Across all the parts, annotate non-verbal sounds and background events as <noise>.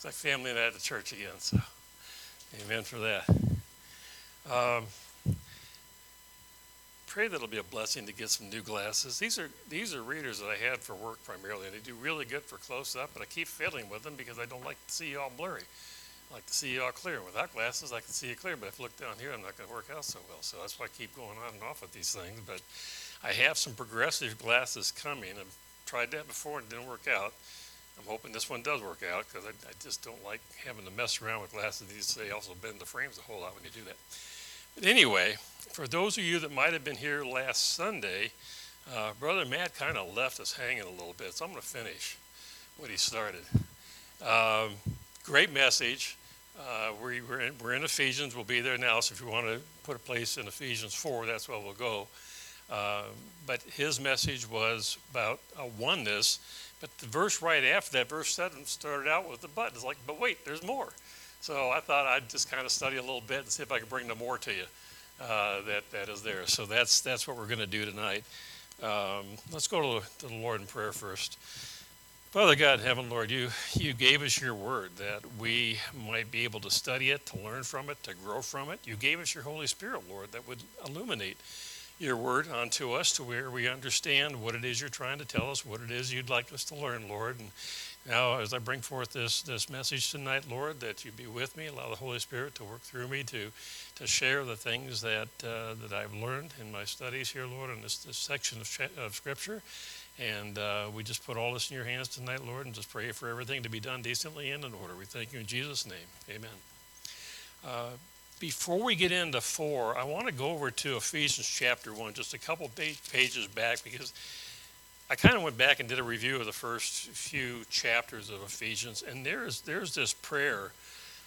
It's like family night at the church again. So, amen for that. Um, pray that it'll be a blessing to get some new glasses. These are these are readers that I had for work primarily, and they do really good for close up. But I keep fiddling with them because I don't like to see you all blurry. I like to see you all clear. Without glasses, I can see you clear, but if I look down here, I'm not going to work out so well. So that's why I keep going on and off with these things. But I have some progressive glasses coming. I've tried that before and it didn't work out. I'm hoping this one does work out because I, I, just don't like having to mess around with glasses. These they also bend the frames a whole lot when you do that. But anyway, for those of you that might have been here last Sunday, uh, Brother Matt kind of left us hanging a little bit, so I'm going to finish what he started. Um, great message. Uh, we, are in, we're in Ephesians. We'll be there now, so if you want to put a place in Ephesians 4, that's where we'll go. Uh, but his message was about a oneness but the verse right after that, verse 7, started out with the but. It's like, but wait, there's more. So I thought I'd just kind of study a little bit and see if I could bring the more to you uh, that, that is there. So that's, that's what we're going to do tonight. Um, let's go to, to the Lord in prayer first. Father God heaven, Lord, you, you gave us your word that we might be able to study it, to learn from it, to grow from it. You gave us your Holy Spirit, Lord, that would illuminate your word onto us to where we understand what it is you're trying to tell us, what it is you'd like us to learn, Lord. And now, as I bring forth this, this message tonight, Lord, that you be with me, allow the Holy Spirit to work through me to, to share the things that, uh, that I've learned in my studies here, Lord, in this, this section of, of Scripture. And uh, we just put all this in your hands tonight, Lord, and just pray for everything to be done decently and in order. We thank you in Jesus' name. Amen. Uh, before we get into four, I want to go over to Ephesians chapter one, just a couple pages back, because I kind of went back and did a review of the first few chapters of Ephesians, and there's there's this prayer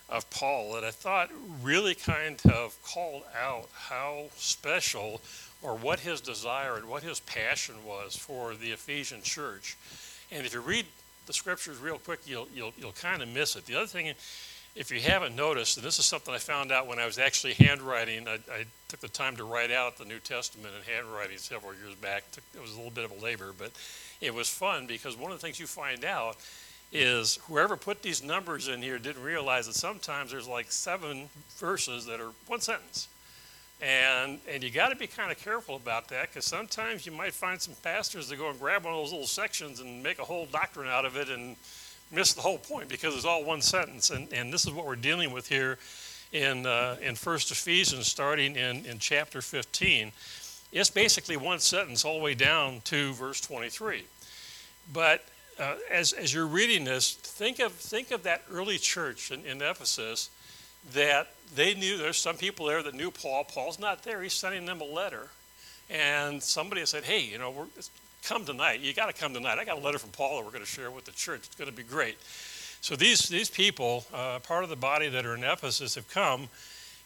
of Paul that I thought really kind of called out how special or what his desire and what his passion was for the Ephesian church. And if you read the scriptures real quick, you'll you'll you'll kind of miss it. The other thing if you haven't noticed, and this is something I found out when I was actually handwriting, I, I took the time to write out the New Testament in handwriting several years back. It was a little bit of a labor, but it was fun because one of the things you find out is whoever put these numbers in here didn't realize that sometimes there's like seven verses that are one sentence. And, and you got to be kind of careful about that because sometimes you might find some pastors that go and grab one of those little sections and make a whole doctrine out of it and miss the whole point because it's all one sentence. And, and this is what we're dealing with here in, uh, in 1st Ephesians, starting in, in chapter 15. It's basically one sentence all the way down to verse 23. But uh, as, as you're reading this, think of, think of that early church in, in Ephesus that they knew there's some people there that knew Paul. Paul's not there, he's sending them a letter. And somebody said, Hey, you know, come tonight. You got to come tonight. I got a letter from Paul that we're going to share with the church. It's going to be great. So these, these people, uh, part of the body that are in Ephesus, have come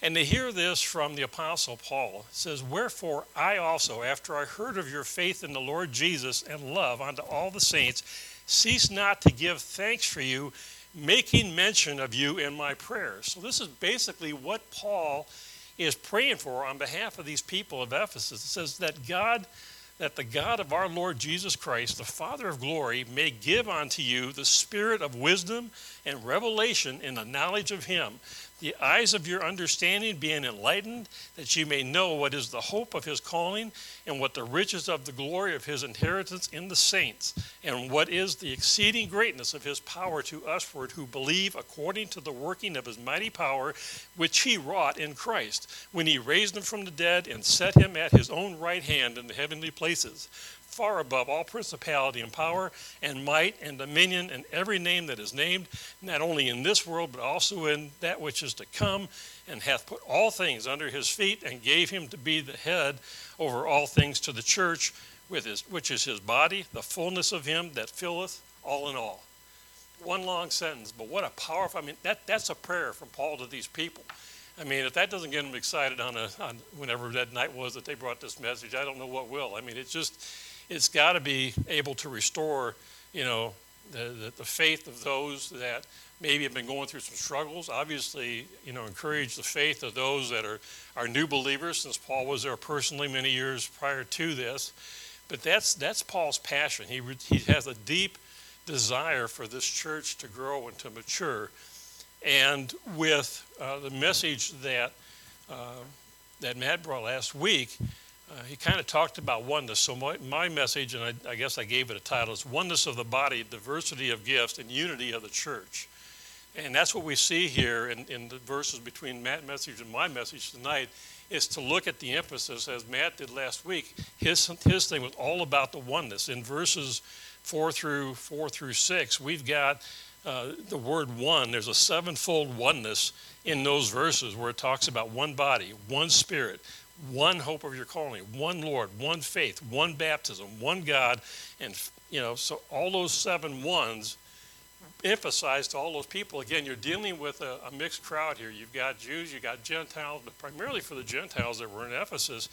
and they hear this from the Apostle Paul. It says, Wherefore I also, after I heard of your faith in the Lord Jesus and love unto all the saints, cease not to give thanks for you, making mention of you in my prayers. So this is basically what Paul is praying for on behalf of these people of Ephesus. It says that God that the God of our Lord Jesus Christ, the Father of glory, may give unto you the spirit of wisdom and revelation in the knowledge of Him, the eyes of your understanding being enlightened, that you may know what is the hope of his calling, and what the riches of the glory of his inheritance in the saints, and what is the exceeding greatness of his power to usward who believe according to the working of his mighty power, which he wrought in Christ, when he raised him from the dead and set him at his own right hand in the heavenly places far above all principality and power and might and dominion and every name that is named, not only in this world, but also in that which is to come, and hath put all things under his feet, and gave him to be the head over all things to the church, his, which is his body, the fullness of him that filleth all in all. One long sentence, but what a powerful, I mean, that, that's a prayer from Paul to these people. I mean, if that doesn't get them excited on, a, on whenever that night was that they brought this message, I don't know what will. I mean, it's just, it's got to be able to restore, you know, the, the, the, faith of those that maybe have been going through some struggles. Obviously, you know, encourage the faith of those that are, are new believers, since Paul was there personally many years prior to this. But that's, that's Paul's passion. He, he has a deep desire for this church to grow and to mature. And with uh, the message that, uh, that Matt brought last week, uh, he kind of talked about oneness. So my, my message, and I, I, guess I gave it a title, is Oneness of the Body, Diversity of Gifts, and Unity of the Church. And that's what we see here in, in the verses between Matt's message and my message tonight, is to look at the emphasis, as Matt did last week. His, his thing was all about the oneness. In verses four through four through six, we've got uh, the word one. There's a sevenfold oneness in those verses where it talks about one body, one spirit, one hope of your calling, one Lord, one faith, one baptism, one God, and you know, so all those seven ones emphasize to all those people. Again, you're dealing with a, a mixed crowd here. You've got Jews, you've got Gentiles, but primarily for the Gentiles that were in Ephesus,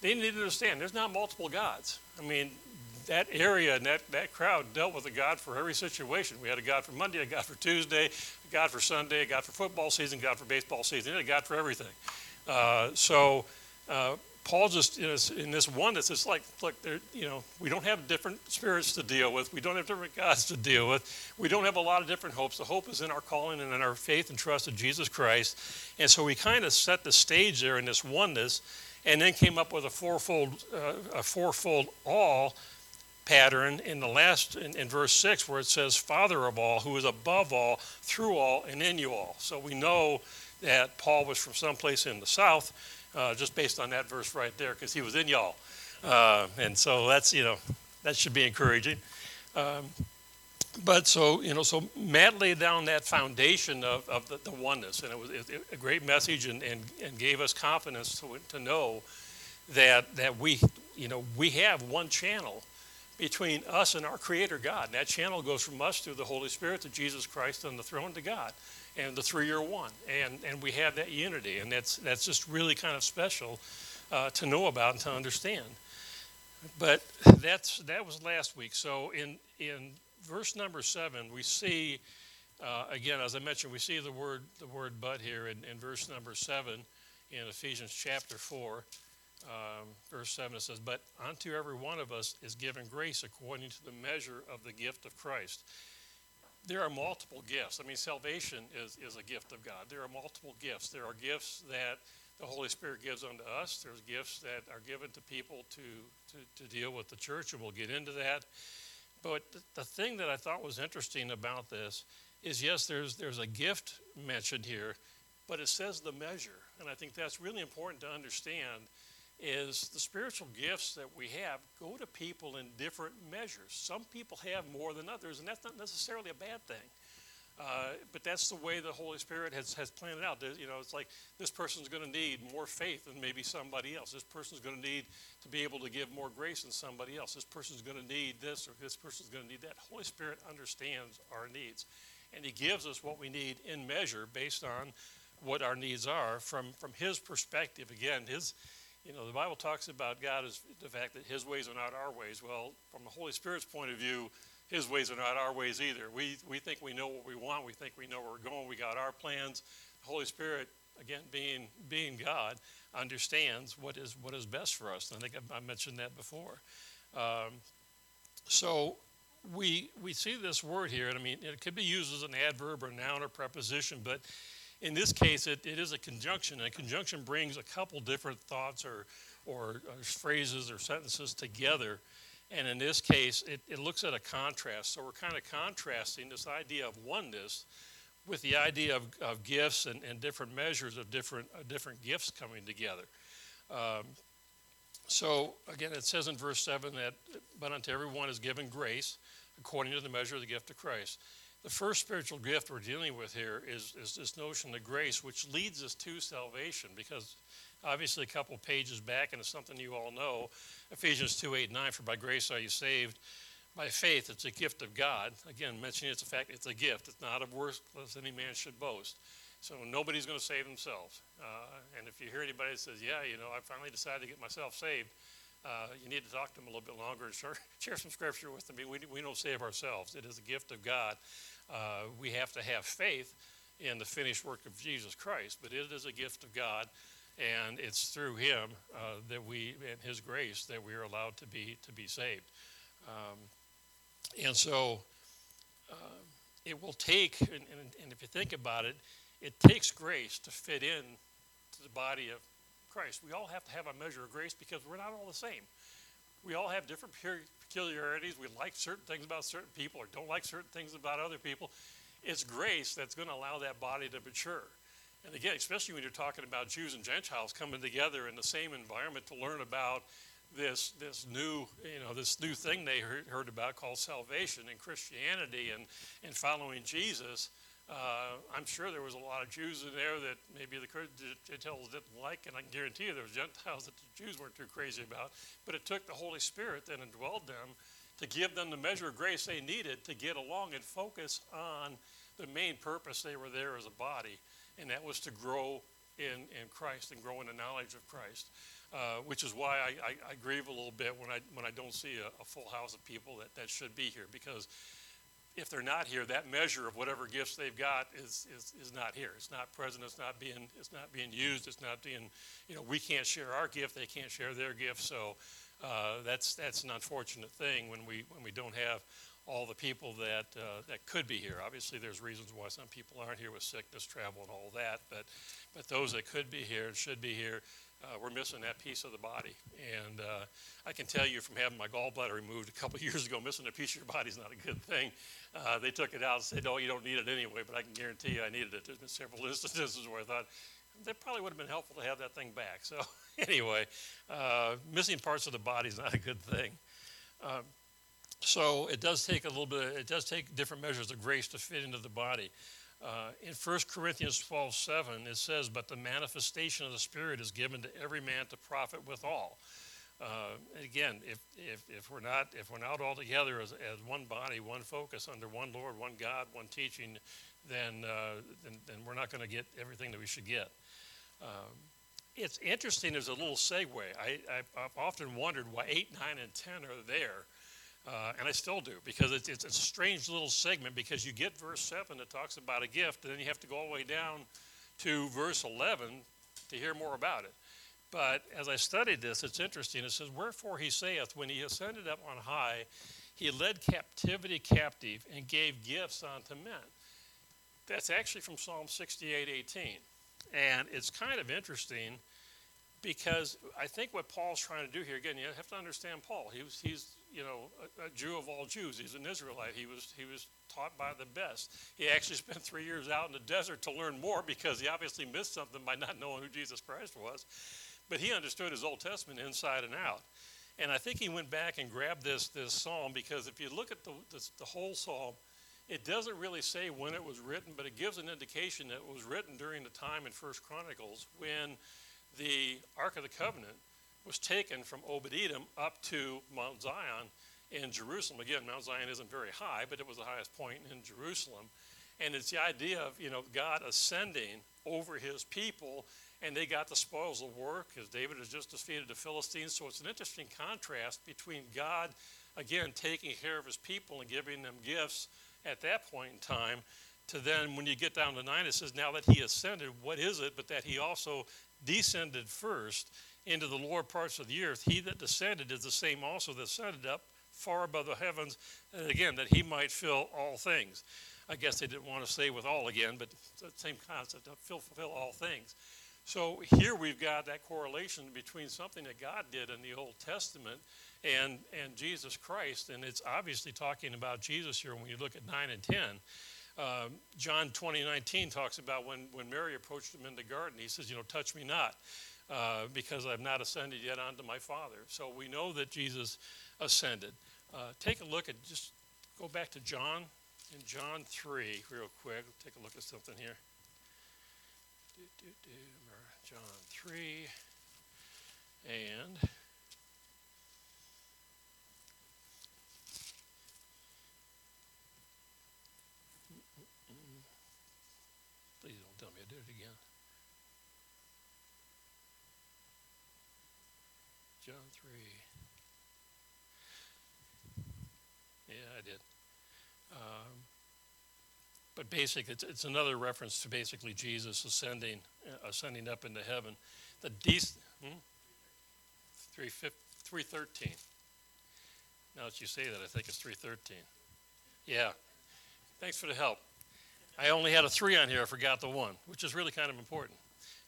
they need to understand there's not multiple gods. I mean, that area and that, that crowd dealt with a God for every situation. We had a God for Monday, a God for Tuesday, a God for Sunday, a God for football season, a God for baseball season, a God for everything. Uh, so uh, Paul just in this, in this oneness, it's like, look, you know, we don't have different spirits to deal with. We don't have different gods to deal with. We don't have a lot of different hopes. The hope is in our calling and in our faith and trust in Jesus Christ. And so we kind of set the stage there in this oneness, and then came up with a fourfold, uh, a fourfold all pattern in the last in, in, verse 6 where it says father of all who is above all through all and in you all so we know that paul was from someplace in the south uh, just based on that verse right there, because he was in y'all. Uh, and so that's, you know, that should be encouraging. Um, but so, you know, so Matt laid down that foundation of, of the, the oneness, and it was a great message and, and, and gave us confidence to, to know that, that we, you know, we have one channel between us and our Creator God. And that channel goes from us through the Holy Spirit to Jesus Christ on the throne to God and the three are one. And, and we have that unity, and that's, that's just really kind of special uh, to know about and to understand. But that's, that was last week. So in, in verse number seven, we see, uh, again, as I mentioned, we see the word, the word but here in, in verse number seven in Ephesians chapter 4. Um, verse 7 it says, But unto every one of us is given grace according to the measure of the gift of Christ there are multiple gifts. I mean, salvation is, is a gift of God. There are multiple gifts. There are gifts that the Holy Spirit gives unto us. There's gifts that are given to people to, to, to deal with the church, and we'll get into that. But the, the thing that I thought was interesting about this is yes, there's, there's a gift mentioned here, but it says the measure. And I think that's really important to understand is the spiritual gifts that we have go to people in different measures. Some people have more than others, and that's not necessarily a bad thing. Uh, but that's the way the Holy Spirit has, has planned it out. You know, it's like this person's going to need more faith than maybe somebody else. This person's going to need to be able to give more grace than somebody else. This person's going to need this or this person's going to need that. Holy Spirit understands our needs, and He gives us what we need in measure based on what our needs are from, from His perspective. Again, His you know, the Bible talks about God as the fact that His ways are not our ways. Well, from the Holy Spirit's point of view, His ways are not our ways either. We, we think we know what we want. We think we know where we're going. We got our plans. The Holy Spirit, again, being, being God, understands what is, what is best for us. And I think I, mentioned that before. Um, so we, we see this word here, and I mean, it could be used as an adverb or noun or preposition, but in this case, it, it is a conjunction. And a conjunction brings a couple different thoughts or, or, or phrases or sentences together. And in this case, it, it looks at a contrast. So we're kind of contrasting this idea of oneness with the idea of, of gifts and, and different measures of different, uh, different gifts coming together. Um, so again, it says in verse 7 that, but unto everyone is given grace according to the measure of the gift of Christ. The first spiritual gift we're dealing with here is, is this notion of grace, which leads us to salvation, because obviously a couple pages back, and it's something you all know, Ephesians 2 8 9, for by grace are you saved. By faith, it's a gift of God. Again, mentioning it's a fact, it's a gift. It's not of works lest any man should boast. So nobody's going to save themselves. Uh, and if you hear anybody that says, yeah, you know, I finally decided to get myself saved, uh, you need to talk to them a little bit longer and share, <laughs> share some scripture with them. We, we don't save ourselves. It is a gift of God. Uh, we have to have faith in the finished work of Jesus Christ, but it is a gift of God, and it's through Him uh, that we, and His grace, that we are allowed to be to be saved. Um, and so, uh, it will take, and, and, and if you think about it, it takes grace to fit in to the body of Christ. We all have to have a measure of grace because we're not all the same. We all have different peculiarities. We like certain things about certain people or don't like certain things about other people. It's grace that's going to allow that body to mature. And again, especially when you're talking about Jews and Gentiles coming together in the same environment to learn about this this new you know this new thing they heard, heard about called salvation and Christianity and and following Jesus. Uh, I'm sure there was a lot of Jews in there that maybe the Gentiles didn't like, and I can guarantee you there was Gentiles that the Jews weren't too crazy about. But it took the Holy Spirit then indwelled them to give them the measure of grace they needed to get along and focus on the main purpose they were there as a body, and that was to grow in, in Christ and grow in the knowledge of Christ. Uh, which is why I, I, I, grieve a little bit when I, when I don't see a, a, full house of people that, that should be here. Because if they're not here, that measure of whatever gifts they've got is, is, is not here. It's not present. It's not being it's not being used. It's not being you know we can't share our gift. They can't share their gift. So uh, that's that's an unfortunate thing when we when we don't have all the people that uh, that could be here. Obviously, there's reasons why some people aren't here with sickness, travel, and all that. But but those that could be here and should be here, uh, we're missing that piece of the body. And uh, I can tell you from having my gallbladder removed a couple <laughs> years ago, missing a piece of your body is not a good thing. Uh, they took it out and said, "Oh, you don't need it anyway." But I can guarantee you, I needed it. There's been several <laughs> instances where I thought that probably would have been helpful to have that thing back. So <laughs> anyway, uh, missing parts of the body is not a good thing. Um, so it does take a little bit, it does take different measures of grace to fit into the body. Uh, in 1 Corinthians 12 7, it says, But the manifestation of the Spirit is given to every man to profit withal. Uh, again, if, if, if, we're not, if we're not all together as, as one body, one focus, under one Lord, one God, one teaching, then, uh, then, then, we're not going to get everything that we should get. Um, it's interesting, there's a little segue. I, have often wondered why 8, 9, and 10 are there uh, and I still do because it's, it's, a strange little segment because you get verse 7 that talks about a gift, and then you have to go all the way down to verse 11 to hear more about it. But as I studied this, it's interesting. It says, Wherefore he saith, When he ascended up on high, he led captivity captive and gave gifts unto men. That's actually from Psalm 68 18. And it's kind of interesting because I think what Paul's trying to do here, again, you have to understand Paul. He was, he's you know, a, a, Jew of all Jews. He's an Israelite. He was, he was taught by the best. He actually <laughs> spent three years out in the desert to learn more because he obviously missed something by not knowing who Jesus Christ was. But he understood his Old Testament inside and out. And I think he went back and grabbed this, this psalm because if you look at the, the whole psalm, it doesn't really say when it was written, but it gives an indication that it was written during the time in First Chronicles when the Ark of the Covenant was taken from Obed Edom up to Mount Zion in Jerusalem. Again, Mount Zion isn't very high, but it was the highest point in Jerusalem. And it's the idea of, you know, God ascending over his people, and they got the spoils of war because David has just defeated the Philistines. So it's an interesting contrast between God, again, taking care of his people and giving them gifts at that point in time, to then when you get down to 9, it says, now that he ascended, what is it? But that he also descended first into the lower parts of the earth. He that descended is the same also that ascended up far above the heavens, and again, that he might fill all things. I guess they didn't want to say with all again, but the same concept, to fulfill all things. So here we've got that correlation between something that God did in the Old Testament and, and Jesus Christ, and it's obviously talking about Jesus here when you look at 9 and 10. Um, John 20, 19 talks about when, when Mary approached him in the garden, he says, You know, touch me not. Uh, because I've not ascended yet unto my Father. So we know that Jesus ascended. Uh, take a look at, just go back to John, in John 3, real quick. Take a look at something here. John 3, and. Please don't tell me I did it again. John 3. Yeah, I did. Um, but basically, it's, it's, another reference to basically Jesus ascending, uh, ascending up into heaven. The de- hmm? 313. Now that you say that, I think it's 313. Yeah. Thanks for the help. I only had a three on here. I forgot the one, which is really kind of important.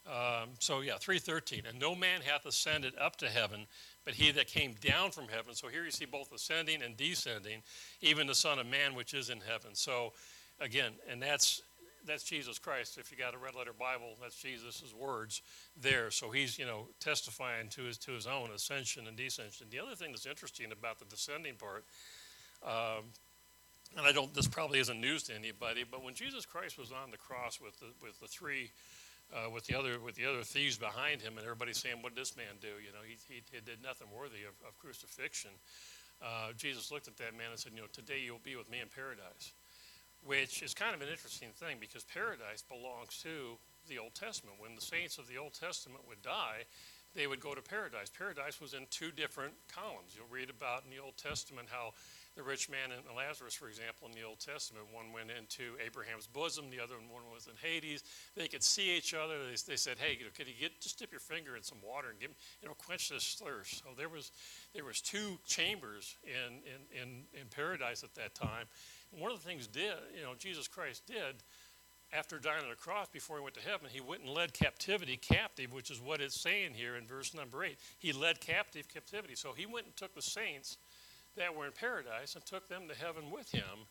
Um, so yeah, three thirteen. And no man hath ascended up to heaven, but he that came down from heaven. So here you see both ascending and descending, even the Son of Man which is in heaven. So again, and that's that's Jesus Christ. If you got a red letter Bible, that's Jesus' words there. So he's you know testifying to his to his own ascension and descension. The other thing that's interesting about the descending part. Um, and I don't. This probably isn't news to anybody, but when Jesus Christ was on the cross with the with the three, uh, with the other with the other thieves behind him, and everybody saying, "What did this man do?" You know, he he, he did nothing worthy of, of crucifixion. Uh, Jesus looked at that man and said, "You know, today you'll be with me in paradise," which is kind of an interesting thing because paradise belongs to the Old Testament. When the saints of the Old Testament would die, they would go to paradise. Paradise was in two different columns. You'll read about in the Old Testament how the rich man and Lazarus, for example, in the Old Testament, one went into Abraham's bosom, the other one was in Hades. They could see each other. They, they said, "Hey, you know, could you get just dip your finger in some water and give, you know, quench this thirst?" So there was, there was two chambers in in in, in paradise at that time. One of the things did, you know, Jesus Christ did after dying on the cross before he went to heaven, he went and led captivity captive, which is what it's saying here in verse number eight. He led captive captivity. So he went and took the saints that were in paradise and took them to heaven with him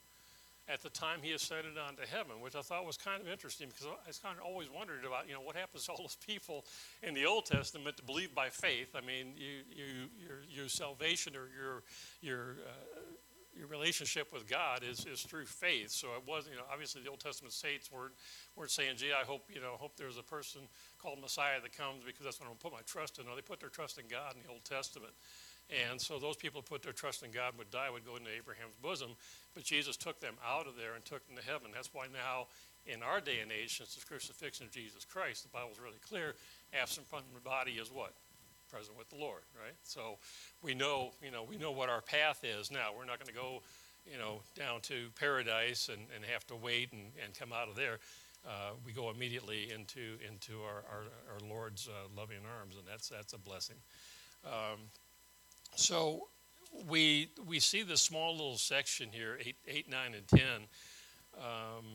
at the time he ascended on to heaven, which I thought was kind of interesting because I kind of always wondered about, you know, what happens to all those people in the Old Testament to believe by faith. I mean, you, you, your, your salvation or your, your, uh, your relationship with God is, is through faith. So it wasn't, you know, obviously the Old Testament saints weren't, weren't saying, gee, I hope, you know, hope there's a person called Messiah that comes because that's what I'm going to put my trust in. No, they put their trust in God in the Old Testament. And so those people who put their trust in God would die, would go into Abraham's bosom. But Jesus took them out of there and took them to heaven. That's why now, in our day and age, since the crucifixion of Jesus Christ, the Bible's really clear absent from the body is what? Present with the Lord, right? So we know, you know, we know what our path is now. We're not going to go, you know, down to paradise and, and have to wait and, and come out of there. Uh, we go immediately into into our, our, our Lord's uh, loving arms, and that's that's a blessing. Um, so we we see this small little section here, eight, eight nine, and ten. Um,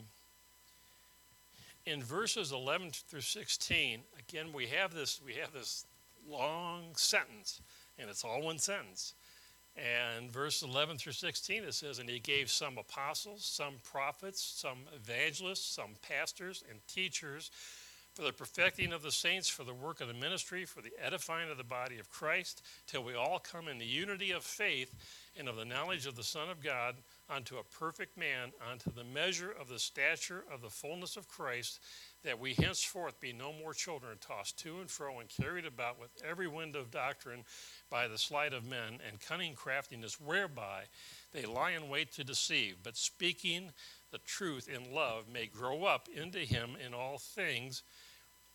in verses 11 through 16, again we have this we have this long sentence, and it's all one sentence. And verse 11 through 16, it says, And he gave some apostles, some prophets, some evangelists, some pastors and teachers for the perfecting of the saints, for the work of the ministry, for the edifying of the body of Christ, till we all come in the unity of faith and of the knowledge of the Son of God, unto a perfect man, unto the measure of the stature of the fullness of Christ, that we henceforth be no more children tossed to and fro and carried about with every wind of doctrine by the sleight of men and cunning craftiness, whereby they lie in wait to deceive, but speaking the truth in love may grow up into him in all things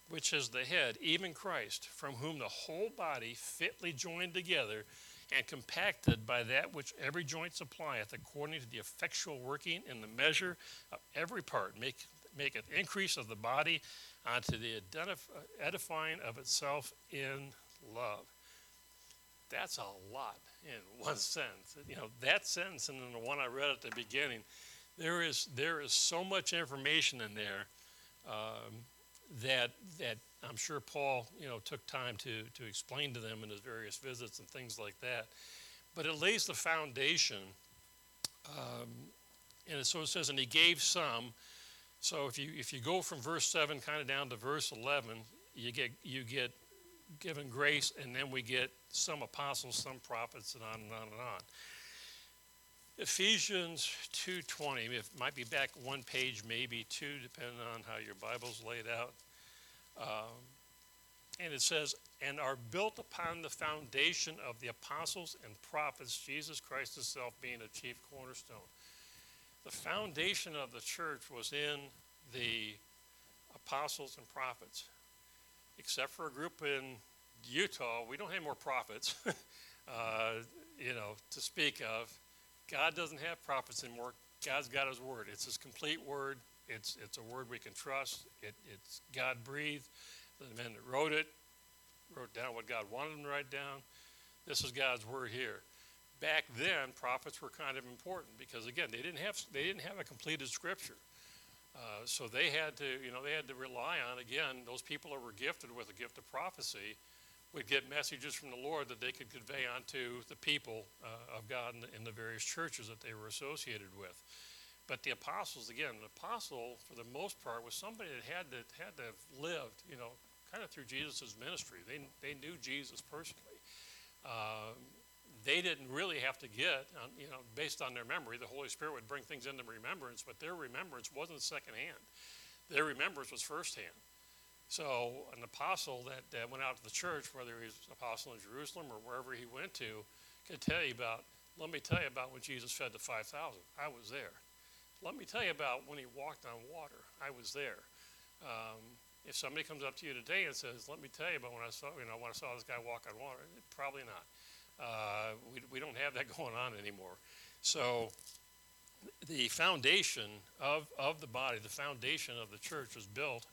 which is the head, even Christ, from whom the whole body fitly joined together and compacted by that which every joint supplieth, according to the effectual working in the measure of every part, make, maketh increase of the body unto the edifying of itself in love. That's a lot in <laughs> one sentence. You know, that sentence and then the one I read at the beginning, there is, there is so much information in there. Um, that that I'm sure Paul, you know, took time to to explain to them in his various visits and things like that. But it lays the foundation. Um, and so it says, and he gave some. So if you if you go from verse seven kind of down to verse eleven, you get you get given grace, and then we get some apostles, some prophets, and on and on and on. Ephesians 2:20. It might be back one page, maybe two, depending on how your Bible's laid out. Um, and it says, "And are built upon the foundation of the apostles and prophets, Jesus Christ Himself being a chief cornerstone." The foundation of the church was in the apostles and prophets. Except for a group in Utah, we don't have more prophets, <laughs> uh, you know, to speak of God doesn't have prophets anymore. God's got His Word. It's His complete Word. It's, it's a Word we can trust. It, it's God breathed. The men that wrote it wrote down what God wanted them to write down. This is God's Word here. back then prophets were kind of important because again they didn't have they didn't have a completed scripture. Uh, so they had to, you know, they had to rely on again those people that were gifted with the gift of prophecy would get messages from the Lord that they could convey onto the people uh, of God in the, in the various churches that they were associated with. But the apostles, again, an apostle for the most part was somebody that had to had to have lived, you know, kind of through Jesus' ministry. They they knew Jesus personally. Uh, they didn't really have to get, um, you know, based on their memory. The Holy Spirit would bring things into remembrance, but their remembrance wasn't secondhand. Their remembrance was firsthand. So an apostle that, that went out to the church, whether he was an apostle in Jerusalem or wherever he went to, could tell you about. Let me tell you about when Jesus fed the five thousand. I was there. Let me tell you about when he walked on water. I was there. Um, if somebody comes up to you today and says, "Let me tell you about when I saw, you know, when I saw this guy walk on water," probably not. Uh, we, we don't have that <laughs> going on anymore. So the foundation of, of the body, the foundation of the church was built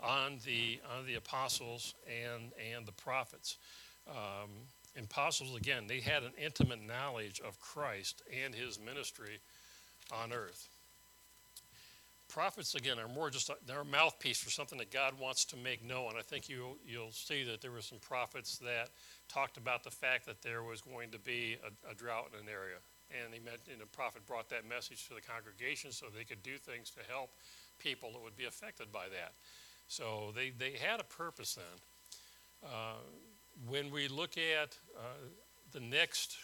on the, on the apostles and, and the prophets. Um, apostles, again, they had an intimate knowledge of Christ and his ministry on earth. Prophets, again, are more just a, they're a mouthpiece for something that God wants to make known. I think you, you'll see that there were some prophets that talked about the fact that there was going to be a, a drought in an area. And, he meant, and the prophet brought that message to the congregation so they could do things to help people that would be affected by that. So they, they had a purpose then. Uh, when we look at uh, the next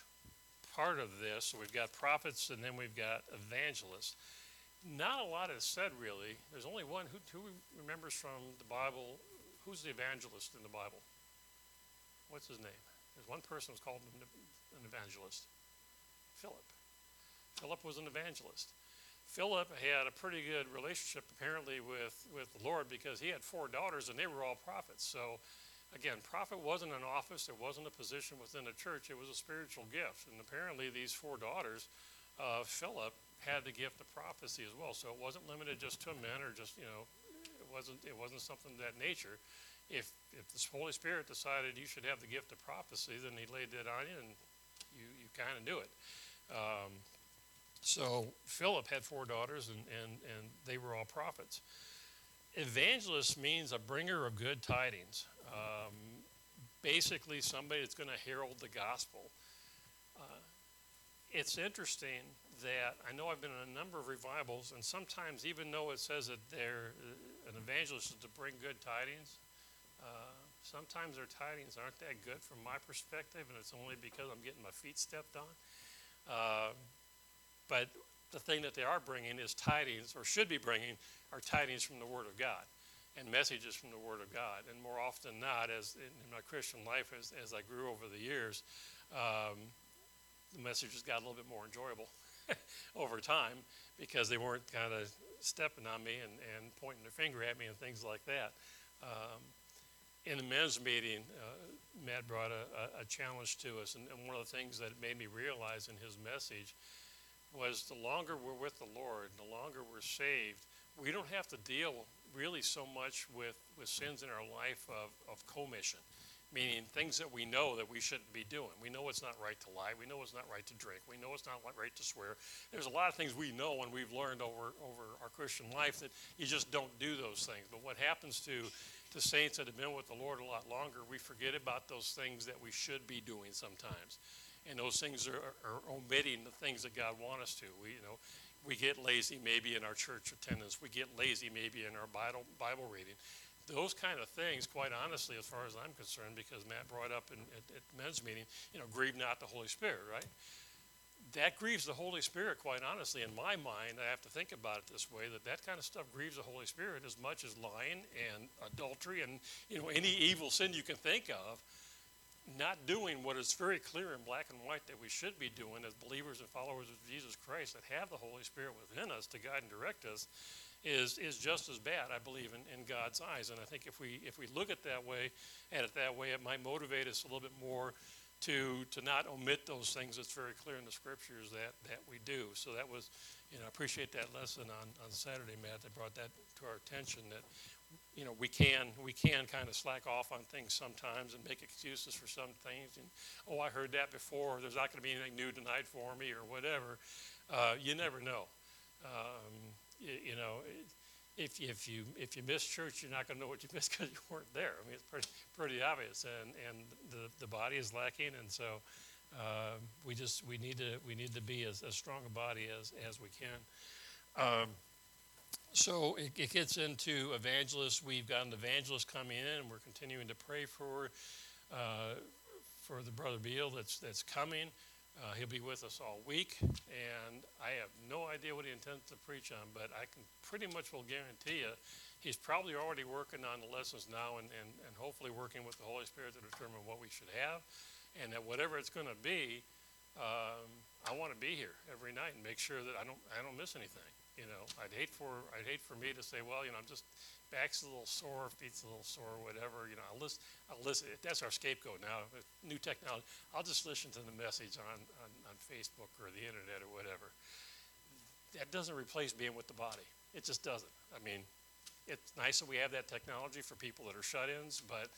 part of this, so we've got prophets and then we've got evangelists. Not a lot is said really. There's only one who, who remembers from the Bible. Who's the evangelist in the Bible? What's his name? There's one person who's called an evangelist. Philip. Philip was an evangelist. Philip had a pretty good relationship apparently with, with the Lord because he had four daughters and they were all prophets. So, again, prophet wasn't an office, it wasn't a position within the church, it was a spiritual gift. And apparently, these four daughters of Philip had the gift of prophecy as well. So, it wasn't limited just to men or just, you know, it wasn't, it wasn't something of that nature. If, if the Holy Spirit decided you should have the gift of prophecy, then he laid that on you and you, you kind of do it. Um, so Philip had four daughters, and, and, and they were all prophets. Evangelist means a bringer of good tidings. Um, basically, somebody that's going to herald the gospel. Uh, it's interesting that I know I've been in a number of revivals, and sometimes, even though it says that they're uh, an evangelist is to bring good tidings, uh, sometimes their tidings aren't that good from my perspective, and it's only because I'm getting my feet stepped on. Uh, but the thing that they are bringing is tidings, or should be bringing, are tidings from the Word of God and messages from the Word of God. And more often than not, as in, my Christian life, as, as I grew over the years, um, the messages got a little bit more enjoyable <laughs> over time because they weren't kind of stepping on me and, and pointing their finger at me and things like that. Um, in the men's meeting, uh, Matt brought a, a, a, challenge to us, and, and one of the things that made me realize in his message was the longer we're with the Lord, the longer we're saved, we don't have to deal really so much with, with sins in our life of, of commission, meaning things that we know that we shouldn't be doing. We know it's not right to lie. We know it's not right to drink. We know it's not right to swear. There's a lot of things we know and we've learned over, over our Christian life that you just don't do those things. But what happens to the saints that have been with the Lord a lot longer, we forget about those things that we should be doing sometimes and those things are, are omitting the things that God wants us to. We, you know, we get lazy maybe in our church attendance. We get lazy maybe in our Bible, Bible reading. Those kind of things, quite honestly, as far as I'm concerned, because Matt brought up in, at, at men's meeting, you know, grieve not the Holy Spirit, right? That grieves the Holy Spirit, quite honestly. In my mind, I have to think about it this way: that that kind of stuff grieves the Holy Spirit as much as lying and adultery and you know any evil sin you can think of not doing what is very clear in black and white that we should be doing as believers and followers of Jesus Christ that have the Holy Spirit within us to guide and direct us is is just as bad, I believe, in, in God's eyes. And I think if we if we look at that way, at it that way, it might motivate us a little bit more to to not omit those things that's very clear in the scriptures that that we do. So that was you know, I appreciate that lesson on, on Saturday, Matt, that brought that to our attention that, you know, we can, we can kind of slack off on things sometimes and make excuses for some things. And, oh, I heard that before. There's not going to be anything new tonight for me or whatever. Uh, you never know. Um, you, you know, if, if you if you miss church, you're not going to know what you <laughs> missed because you weren't there. I mean, it's pretty pretty obvious, and and the the body is lacking, and so uh, we just we need to we need to be as, as strong a body as as we can. Um, so it, it, gets into evangelists. We've got an evangelist coming in, and we're continuing to pray for uh, for the brother Beal that's that's coming. Uh, he'll be with us all week, and I have no idea what he intends to preach on, but I can pretty much will guarantee you he's probably already working on the lessons now and, and, and hopefully working with the Holy Spirit to determine what we should have, and that whatever it's going to be, um, I want to be here every night and make sure that I don't I don't miss anything. You know, I'd hate for I'd hate for me to say, well, you know, I'm just back's a little sore, feet's a little sore, whatever. You know, I'll listen. I'll listen. That's our scapegoat now. New technology. I'll just listen to the message on, on, on Facebook or the internet or whatever. That doesn't replace being with the body. It just doesn't. I mean, it's nice that we have that technology for people that are shut-ins, but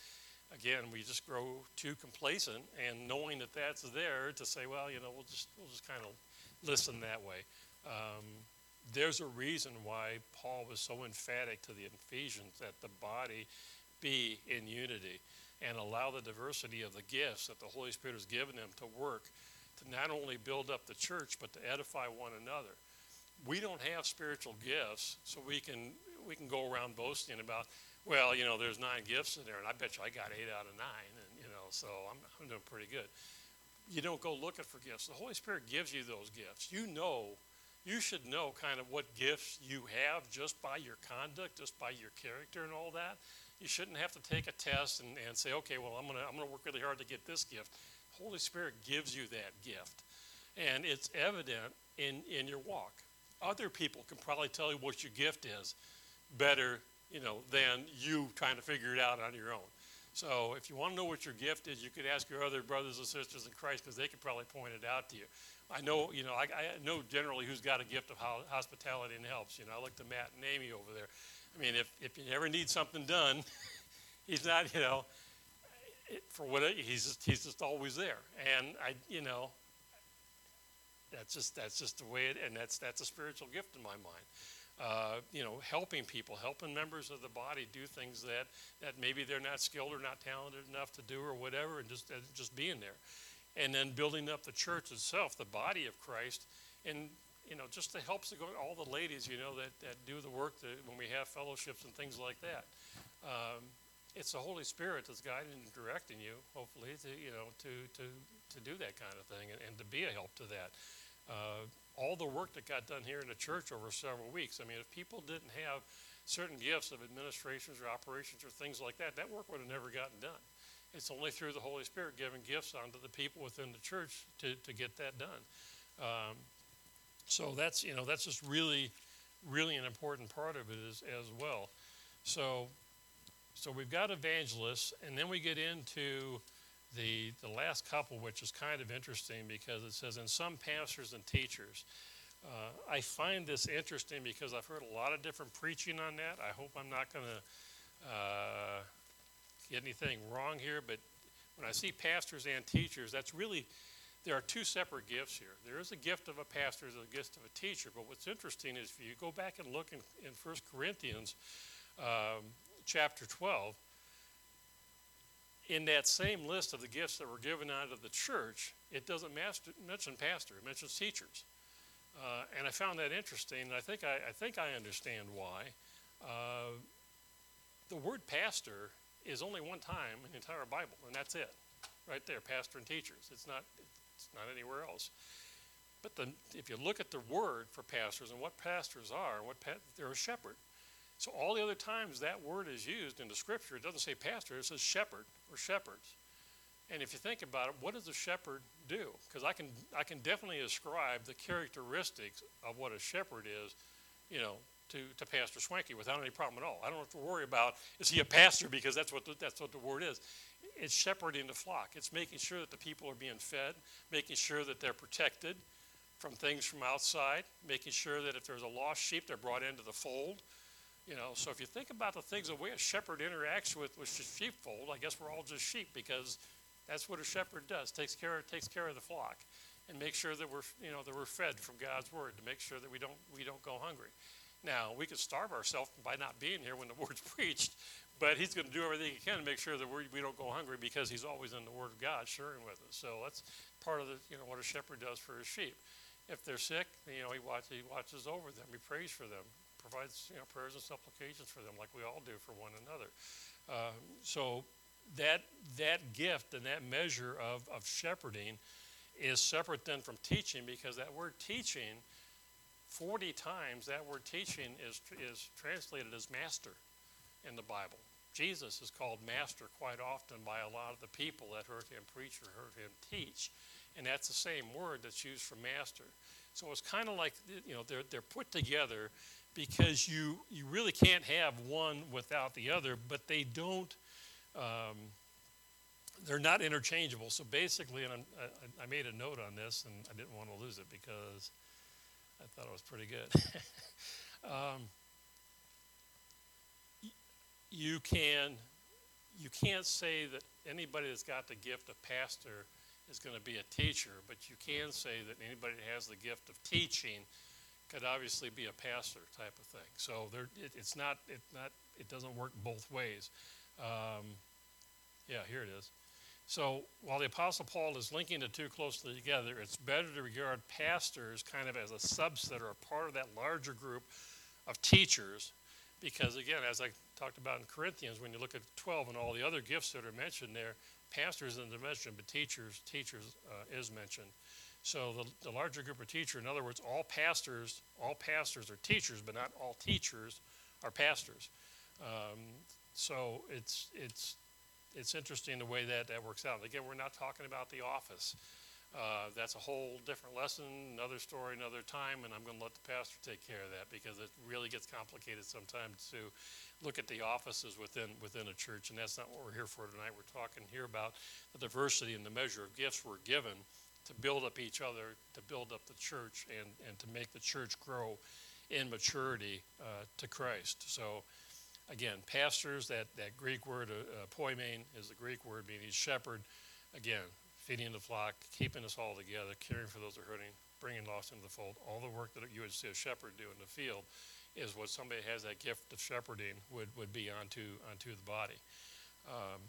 again, we just grow too complacent and knowing that that's there to say, well, you know, we'll just we'll just kind of listen that way. Um, there's a reason why Paul was so emphatic to the Ephesians that the body be in unity and allow the diversity of the gifts that the Holy Spirit has given them to work to not only build up the church but to edify one another. We don't have spiritual gifts, so we can we can go around boasting about, well, you know, there's nine gifts in there, and I bet you I got eight out of nine, and you know, so I'm, I'm doing pretty good. You don't go looking for gifts. The Holy Spirit gives you those gifts. You know you should know kind of what gifts you have just by your conduct, just by your character and all that. You shouldn't have to take a test and, and say, okay, well, I'm to I'm gonna work really hard to get this gift. Holy Spirit gives you that gift. And it's evident in, in your walk. Other people can probably tell you what your gift is better, you know, than you trying to figure it out on your own. So if you want to know what your gift is, you could ask your other brothers and sisters in Christ because they could probably point it out to you. I know, you know, I, I know generally who's got a gift of hospitality and helps. You know, I look to Matt and Amy over there. I mean, if, if you ever need something done, <laughs> he's not, you know, eh, for what he's just, he's just always there. And I, you know, that's just that's just the way it, and that's that's a spiritual gift in my mind. Uh, you know, helping people, helping members of the body do things that that maybe they're not skilled or not talented enough to do or whatever, and just just being there and then building up the church itself, the body of Christ, and you know, just the helps to help all the ladies, you know, that, that do the work that when we have fellowships and things like that. Um, it's the Holy Spirit that's guiding and directing you, hopefully, to you know, to to to do that kind of thing and, and to be a help to that. Uh, all the work that got done here in the church over several weeks. I mean, if people didn't have certain gifts of administrations or operations or things like that, that work would have never gotten done. It's only through the Holy Spirit giving gifts onto the people within the church to, to get that done. Um, so that's you know that's just really, really an important part of it as, as well. So, so we've got evangelists, and then we get into the the last couple, which is kind of interesting because it says, "And some pastors and teachers." Uh, I find this interesting because I've heard a lot of different preaching on that. I hope I'm not going to uh, get anything wrong here, but when I see pastors and teachers, that's really, there are two separate gifts here. There is a gift of a pastor, there's a gift of a teacher, but what's interesting is if you go back and look in, in 1 Corinthians um, chapter 12, in that same list of the gifts that were given out of the church, it doesn't master, mention pastor, it mentions teachers. Uh, and I found that interesting, and I think I, I think I understand why. Uh, the word pastor is only one time in the entire Bible, and that's it, right there, pastor and teachers. It's not, it's not anywhere else. But the, if you look at the word for pastors and what pastors are, what pa- they're a shepherd. So all the other times that word is used in the scripture, it doesn't say pastor, it says shepherd or shepherds. And if you think about it, what does a shepherd do? Because I can, I can definitely ascribe the characteristics of what a shepherd is, you know, to, to Pastor Swanky without any problem at all. I don't have to worry about is he a pastor because that's what the, that's what the word is. It's shepherding the flock. It's making sure that the people are being fed, making sure that they're protected from things from outside, making sure that if there's a lost sheep, they're brought into the fold. You know, so if you think about the things, the way a shepherd interacts with, with the sheepfold, I guess we're all just sheep because that's what a shepherd does, takes care, takes care of the flock and make sure that we're, you know, that we're fed from God's word to make sure that we don't, we don't go hungry. Now, we could starve ourselves by not being here when the <laughs> word's preached, but he's going to do everything he can to make sure that we we don't go hungry because he's always in the word of God sharing with us. So that's part of the, you know, what a shepherd does for his sheep. If they're sick, you know, he, watch, he watches over them. He prays for them, provides, you know, prayers and supplications for them like we all do for one another. Uh, so that, that gift and that measure of, of shepherding is separate then from teaching because that word teaching, 40 times that word teaching is, is translated as master in the Bible. Jesus is called master quite often by a lot of the people that heard him preach or heard him teach. And that's the same word that's used for master. So it's kind of like, you know, they're, they're put together because you, you really can't have one without the other, but they don't, um, they're not interchangeable. So basically, and I, I made a note on this, and I didn't want to lose it because I thought it was pretty good. <laughs> um, you can you can't say that anybody that's got the gift of pastor is going to be a teacher, but you can say that anybody that has the gift of teaching could obviously be a pastor type of thing. So there, it, it's not it not it doesn't work both ways. Um, yeah, here it is. So while the Apostle Paul is linking the two closely together, it's better to regard pastors kind of as a subset or a part of that larger group of teachers, because again, as I talked about in Corinthians, when you look at 12 and all the other gifts that are mentioned there, pastors isn't mentioned, but teachers, teachers uh, is mentioned. So the, the larger group of teachers, in other words, all pastors, all pastors are teachers, but not all teachers are pastors. Um, so it's it's it's interesting the way that that works out. Again, we're not talking about the office. Uh, that's a whole different lesson, another story, another time, and I'm going to let the pastor take care of that because it really gets complicated sometimes to look at the offices within within a church, and that's not what we're here for tonight. We're talking here about the diversity and the measure of gifts we're given to build up each other, to build up the church, and and to make the church grow in maturity uh, to Christ. So again, pastors, that, that Greek word, uh, uh, poimen, is the Greek word meaning shepherd. Again, feeding the flock, keeping us all together, caring for those who are hurting, bringing lost into the fold. All the work that you would see a shepherd do in the field is what somebody has that gift of shepherding would, would be onto, onto the body. Um,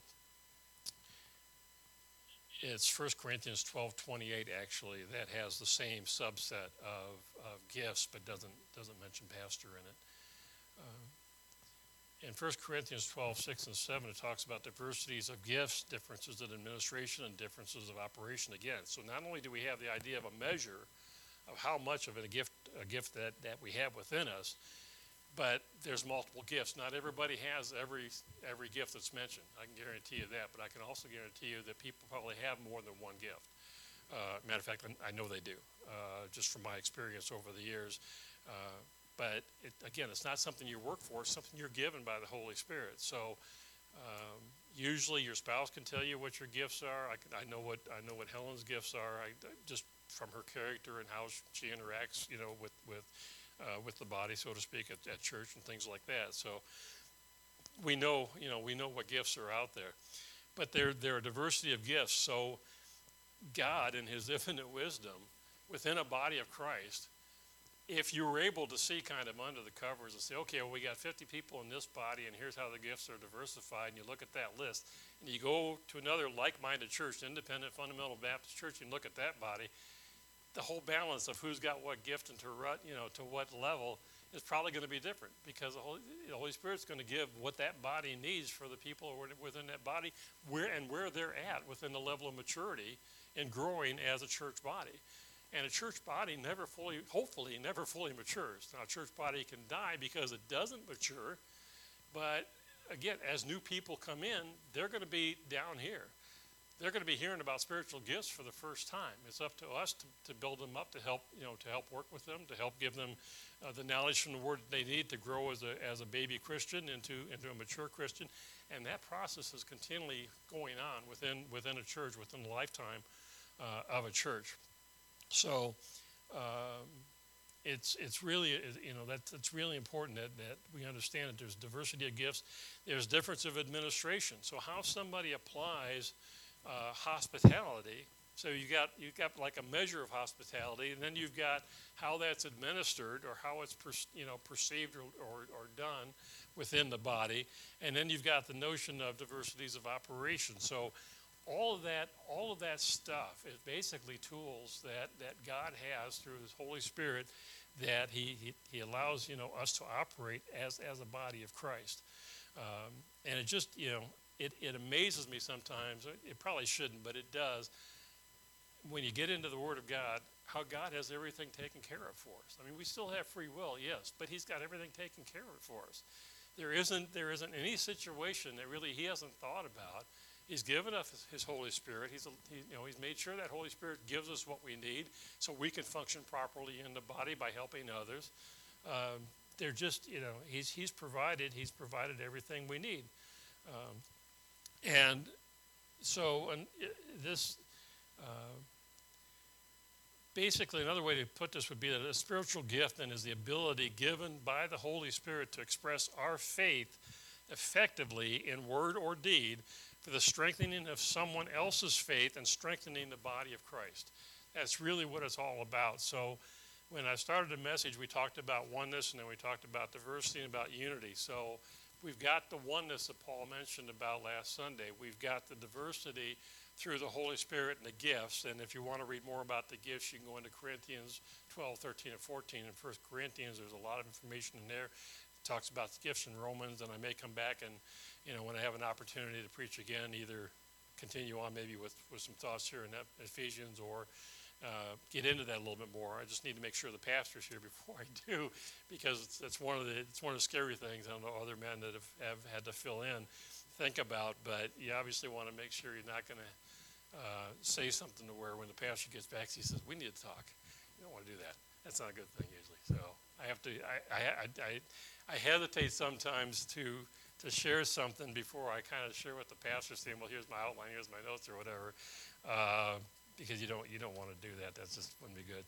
it's 1 Corinthians 12 28 actually that has the same subset of, of gifts but doesn't, doesn't mention pastor in it. Um, in 1 Corinthians 12, 6 and 7, it talks about diversities of gifts, differences in administration, and differences of operation again. So not only do we have the idea of a measure of how much of a gift, a gift that, that we have within us, but there's multiple gifts. Not everybody has every, every gift that's mentioned. I can guarantee you that, but I can also guarantee you that people probably have more than one gift. Uh, matter of fact, I know they do, uh, just from my experience over the years. Uh, but it, again, it's not something you work for, it's something you're given by the Holy Spirit. So um, usually your spouse can tell you what your gifts are. I, I know what I know what Helen's gifts are. I, just from her character and how she interacts, you know, with with uh, with the body, so to speak, at, at church and things like that. So we know, you know, we know what gifts are out there, but there there are diversity of gifts. So God, in His <laughs> infinite wisdom, within a body of Christ, if you were able to see kind of under the covers and say, okay, well, we got 50 people in this body, and here's how the gifts are diversified, and you look at that list, and you go to another like minded church, independent fundamental Baptist church, and look at that body, the whole balance of who's got what gift and to, what, you know, to what level is probably going to be different because the Holy, the Holy Spirit's going to give what that body needs for the people within that body where, and where they're at within the level of maturity and growing as a church body. And a church body never fully, hopefully, never fully matures. Now, a church body can die because it doesn't mature, but again, as new people come in, they're going to be down here. They're going to be hearing about spiritual gifts for the first time. It's up to us to, to build them up, to help, you know, to help work with them, to help give them uh, the knowledge from the Word that they need to grow as a, as a baby Christian into, into a mature Christian. And that process is continually going on within, within a church, within the lifetime uh, of a church. So um, it's it's really you know that it's really important that, that we understand that there's diversity of gifts there's difference of administration so how somebody applies uh, hospitality. So you got you've got like a measure of hospitality and then you've got how that's administered or how it's per, you know perceived or, or, or done within the body. And then you've got the notion of diversities of operation so all of that all of that stuff is basically tools that that god has through his holy spirit that he he, he allows you know us to operate as as a body of christ. Um, and it just you know it, it amazes me sometimes it probably shouldn't but it does when you get into the word of god how god has everything taken care of for us i mean we still have free will yes but he's got everything taken care of for us there isn't there isn't any situation that really he hasn't thought about He's given us His Holy Spirit. He's, he, you know, he's made sure that Holy Spirit gives us what we need so we can function properly in the body by helping others. Um, they're just, you know, he's, he's provided, he's provided everything we need. Um, and so and this, uh, basically, another way to put this would be that a spiritual gift then is the ability given by the Holy Spirit to express our faith effectively in word or deed for the strengthening of someone else's faith and strengthening the body of Christ. That's really what it's all about. So, when I started the message, we talked about oneness and then we talked about diversity and about unity. So, we've got the oneness that Paul mentioned about last Sunday. We've got the diversity through the Holy Spirit and the gifts. And if you want to read more about the gifts, you can go into Corinthians 12, 13, and 14. In 1 Corinthians, there's a lot of information in there. It talks about the gifts in Romans, and I may come back and you know, when I have an opportunity to preach again, either continue on maybe with, with some thoughts here in Ephesians or uh, get into that a little bit more. I just need to make sure the pastor's here <laughs> before I do, because it's, one of the it's one of the scary things. I don't know other men that have, have had to fill in, think about, but you obviously want to make sure you're not going to uh, say something to where when the pastor gets back, he says, "We need to talk." You don't want to do that. That's not a good thing usually. So I have to. I, I, I, I hesitate sometimes to to share something before I kind of share with the pastor, saying, "Well, here's my outline, here's my notes, or whatever," uh, because you don't you don't want to do that. That just wouldn't be good.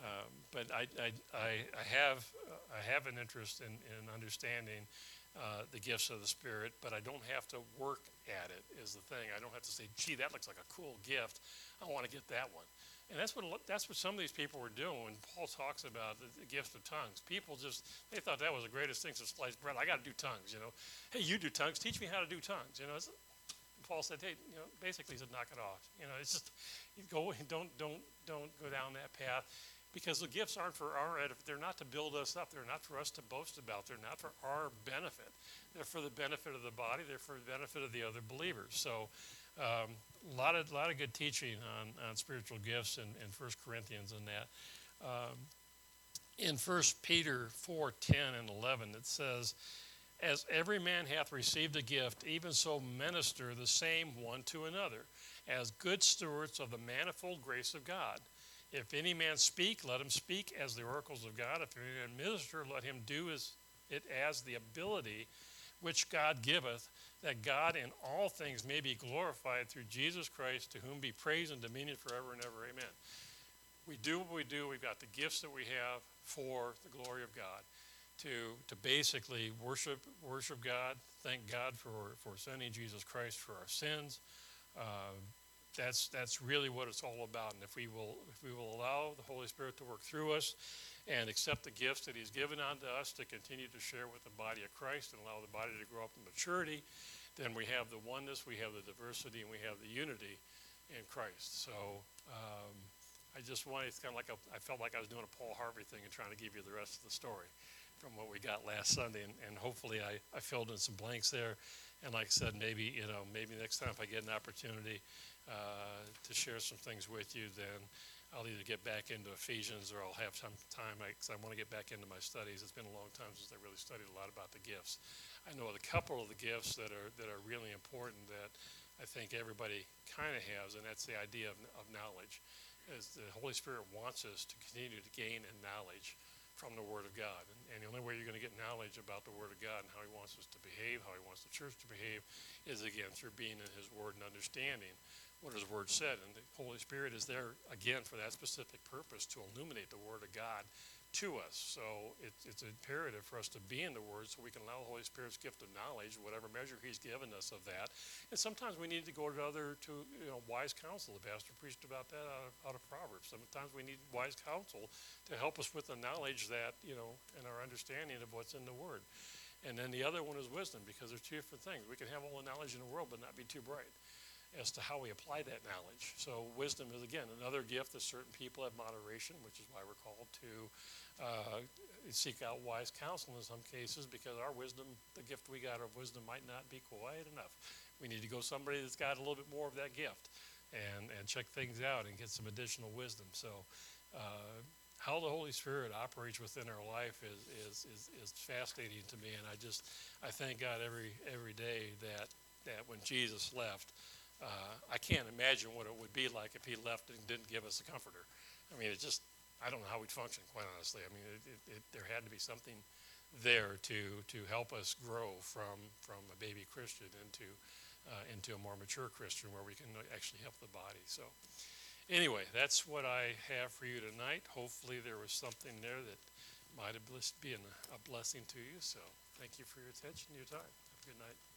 Um, but I, I, I, have I have an interest in, in understanding uh, the gifts of the Spirit, but I don't have to work at it. Is the thing. I don't have to say, "Gee, that looks like a cool gift. I want to get that one." And that's what that's what some of these people were doing when Paul talks about the, the gift of tongues. People just they thought that was the greatest thing since sliced bread. I got to do tongues, you know. Hey, you do tongues. Teach me how to do tongues. You know. Paul said, hey, you know, basically he said, knock it off. You know, it's just go don't don't don't go down that path because the gifts aren't for our they're not to build us up they're not for us to boast about they're not for our benefit they're for the benefit of the body they're for the benefit of the other believers so um, a lot of lot of good teaching on, on spiritual gifts in, in 1 Corinthians and that. Um, in 1 Peter 4 10 and 11, it says, As every man hath received a gift, even so minister the same one to another, as good stewards of the manifold grace of God. If any man speak, let him speak as the oracles of God. If any man minister, let him do as, it as the ability which God giveth, that God in all things may be glorified through Jesus Christ, to whom be praise and dominion forever and ever. Amen. We do what we do. We've got the gifts that we have for the glory of God, to to basically worship worship God, thank God for for sending Jesus Christ for our sins. Uh, that's that's really what it's all about. And if we will if we will allow the Holy Spirit to work through us, and accept the gifts that He's given unto us to continue to share with the body of Christ and allow the body to grow up in maturity, then we have the oneness, we have the diversity, and we have the unity in Christ. So um, I just wanted, it's kind of like a, I felt like I was doing a Paul Harvey thing and trying to give you the rest of the story from what we got last Sunday. And, and hopefully I, I filled in some blanks there. And like I said, maybe, you know, maybe next time if I get an opportunity uh, to share some things with you, then I'll either get back into Ephesians or I'll have some time because I, I want to get back into my studies. It's been a long time since I really studied a lot about the gifts. I know a couple of the gifts that are that are really important that I think everybody kind of has, and that's the idea of, of knowledge. As the Holy Spirit wants us to continue to gain in knowledge from the Word of God. And, and the only way you're going to get knowledge about the Word of God and how He wants us to behave, how He wants the church to behave, is again through being in His Word and understanding what His Word said. And the Holy Spirit is there again for that specific purpose to illuminate the Word of God to us. So it, it's imperative for us to be in the Word so we can allow the Holy Spirit's gift of knowledge, whatever measure He's given us of that. And sometimes we need to go to other, to you know, wise counsel. The pastor preached about that out of, out of Proverbs. Sometimes we need wise counsel to help us with the knowledge that you know and our understanding of what's in the Word. And then the other one is wisdom, because there's two different things. We can have all the knowledge in the world, but not be too bright as to how we apply that knowledge. So wisdom is again another gift that certain people have moderation, which is why we're called to uh, seek out wise counsel in some cases because our wisdom, the gift we got of wisdom, might not be quite enough. We need to go somebody that's got a little bit more of that gift and, and check things out and get some additional wisdom. So, uh, how the Holy Spirit operates within our life is, is, is, is fascinating to me. And I just, I thank God every, every day that, that when Jesus left, uh, I can't imagine what it would be like if he left and didn't give us a comforter. I mean, it just, I don't know how we'd function, quite honestly. I mean, it, it, it, there had to be something there to, to help us grow from, from a baby Christian into, uh, into a more mature Christian where we can actually help the body. So, anyway, that's what I have for you tonight. Hopefully, there was something there that might have been a blessing to you. So, thank you for your attention your time. Have a good night.